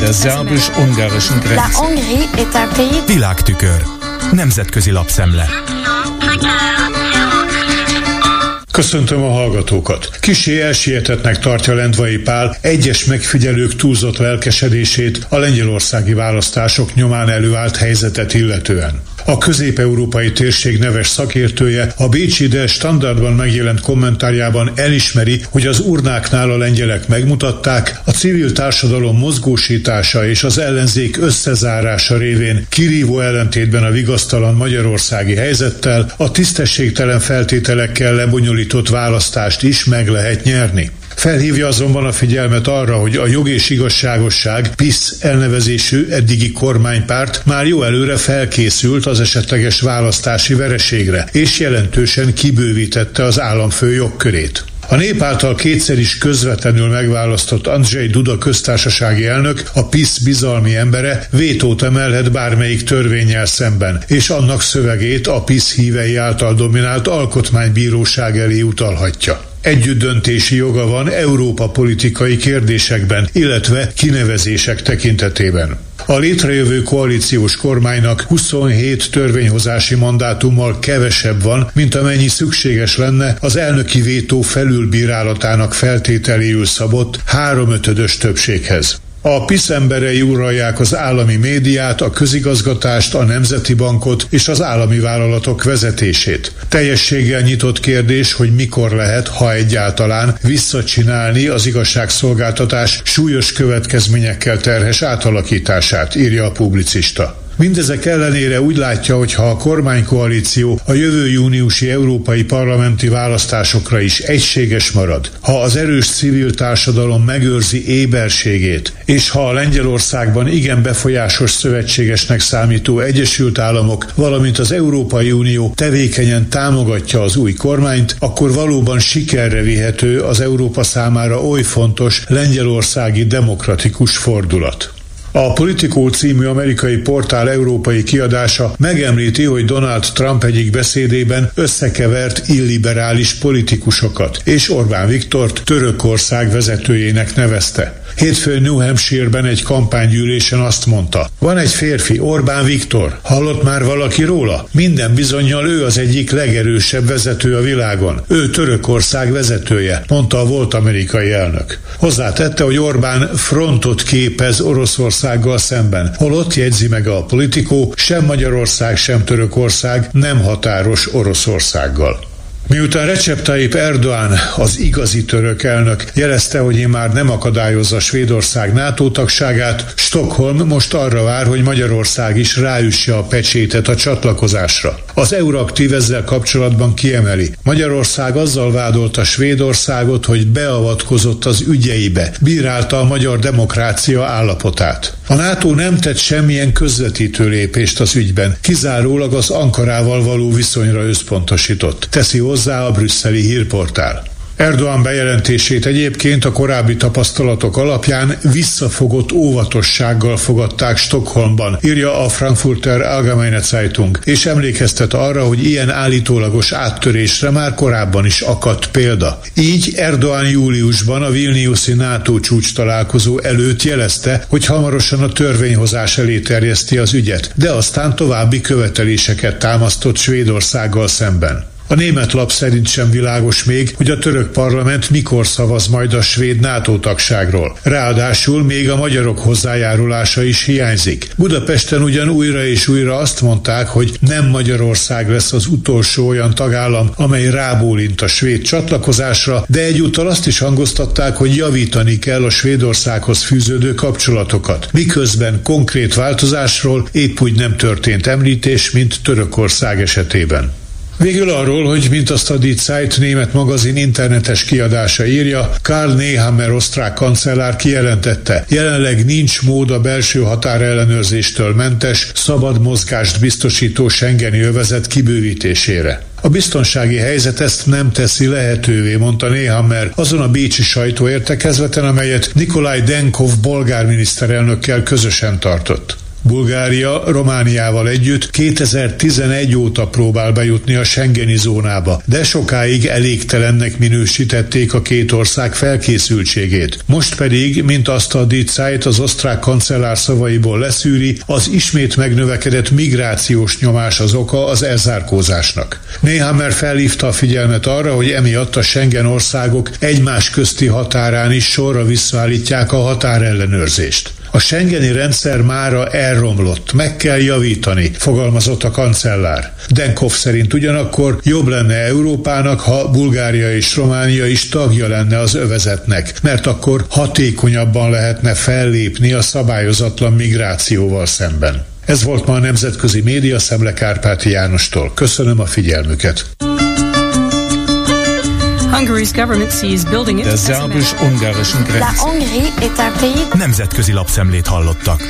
Der szerbus-ungarischen Grenze. Világtükör. Nemzetközi lapszemle. Köszöntöm a hallgatókat. Kisé elsietetnek tartja Lendvai Pál egyes megfigyelők túlzott lelkesedését a lengyelországi választások nyomán előállt helyzetet illetően. A közép-európai térség neves szakértője a Bécsi de Standardban megjelent kommentárjában elismeri, hogy az urnáknál a lengyelek megmutatták, a civil társadalom mozgósítása és az ellenzék összezárása révén kirívó ellentétben a vigasztalan magyarországi helyzettel a tisztességtelen feltételekkel lebonyolított választást is meg lehet nyerni. Felhívja azonban a figyelmet arra, hogy a jog és igazságosság PISZ elnevezésű eddigi kormánypárt már jó előre felkészült az esetleges választási vereségre, és jelentősen kibővítette az államfő jogkörét. A nép által kétszer is közvetlenül megválasztott Andrzej Duda köztársasági elnök, a PISZ bizalmi embere vétót emelhet bármelyik törvényel szemben, és annak szövegét a PISZ hívei által dominált alkotmánybíróság elé utalhatja együttdöntési joga van Európa politikai kérdésekben, illetve kinevezések tekintetében. A létrejövő koalíciós kormánynak 27 törvényhozási mandátummal kevesebb van, mint amennyi szükséges lenne az elnöki vétó felülbírálatának feltételéül szabott háromötödös többséghez. A PISZ emberei uralják az állami médiát, a közigazgatást, a nemzeti bankot és az állami vállalatok vezetését. Teljességgel nyitott kérdés, hogy mikor lehet, ha egyáltalán, visszacsinálni az igazságszolgáltatás súlyos következményekkel terhes átalakítását, írja a publicista. Mindezek ellenére úgy látja, hogy ha a kormánykoalíció a jövő júniusi európai parlamenti választásokra is egységes marad, ha az erős civil társadalom megőrzi éberségét, és ha a Lengyelországban igen befolyásos szövetségesnek számító Egyesült Államok, valamint az Európai Unió tevékenyen támogatja az új kormányt, akkor valóban sikerre vihető az Európa számára oly fontos lengyelországi demokratikus fordulat. A Politico című amerikai portál európai kiadása megemlíti, hogy Donald Trump egyik beszédében összekevert illiberális politikusokat, és Orbán Viktort Törökország vezetőjének nevezte. Hétfőn New Hampshire-ben egy kampánygyűlésen azt mondta, van egy férfi, Orbán Viktor, hallott már valaki róla? Minden bizonyal ő az egyik legerősebb vezető a világon. Ő Törökország vezetője, mondta a volt amerikai elnök. Hozzátette, hogy Orbán frontot képez Oroszországgal szemben, holott jegyzi meg a politikó, sem Magyarország, sem Törökország nem határos Oroszországgal. Miután Recep Tayyip Erdoğan, az igazi török elnök jelezte, hogy én már nem akadályozza Svédország NATO tagságát, Stockholm most arra vár, hogy Magyarország is ráüsse a pecsétet a csatlakozásra. Az Euraktív ezzel kapcsolatban kiemeli. Magyarország azzal vádolta Svédországot, hogy beavatkozott az ügyeibe, bírálta a magyar demokrácia állapotát. A NATO nem tett semmilyen közvetítő lépést az ügyben, kizárólag az Ankarával való viszonyra összpontosított. Teszi hozzá a brüsszeli hírportál. Erdoğan bejelentését egyébként a korábbi tapasztalatok alapján visszafogott óvatossággal fogadták Stockholmban, írja a Frankfurter Allgemeine Zeitung, és emlékeztet arra, hogy ilyen állítólagos áttörésre már korábban is akadt példa. Így Erdoğan júliusban a Vilniuszi NATO csúcs találkozó előtt jelezte, hogy hamarosan a törvényhozás elé terjeszti az ügyet, de aztán további követeléseket támasztott Svédországgal szemben. A német lap szerint sem világos még, hogy a török parlament mikor szavaz majd a svéd NATO tagságról. Ráadásul még a magyarok hozzájárulása is hiányzik. Budapesten ugyan újra és újra azt mondták, hogy nem Magyarország lesz az utolsó olyan tagállam, amely rábólint a svéd csatlakozásra, de egyúttal azt is hangoztatták, hogy javítani kell a Svédországhoz fűződő kapcsolatokat. Miközben konkrét változásról épp úgy nem történt említés, mint Törökország esetében. Végül arról, hogy mint azt a Die Zeit német magazin internetes kiadása írja, Karl Nehammer osztrák kancellár kijelentette, jelenleg nincs mód a belső határellenőrzéstől mentes, szabad mozgást biztosító Schengeni övezet kibővítésére. A biztonsági helyzet ezt nem teszi lehetővé, mondta Nehammer azon a bécsi sajtóértekezleten, amelyet Nikolaj Denkov bolgár miniszterelnökkel közösen tartott. Bulgária Romániával együtt 2011 óta próbál bejutni a Schengeni zónába, de sokáig elégtelennek minősítették a két ország felkészültségét. Most pedig, mint azt a Die Zeit az osztrák kancellár szavaiból leszűri, az ismét megnövekedett migrációs nyomás az oka az elzárkózásnak. Néhammer felhívta a figyelmet arra, hogy emiatt a Schengen országok egymás közti határán is sorra visszaállítják a határellenőrzést. A Schengeni rendszer mára elromlott, meg kell javítani, fogalmazott a kancellár. Denkov szerint ugyanakkor jobb lenne Európának, ha Bulgária és Románia is tagja lenne az övezetnek, mert akkor hatékonyabban lehetne fellépni a szabályozatlan migrációval szemben. Ez volt ma a Nemzetközi Média Szemle Kárpáti Jánostól. Köszönöm a figyelmüket. Der szerbus-ungarischen Grenze. Nemzetközi lapszemlét hallottak.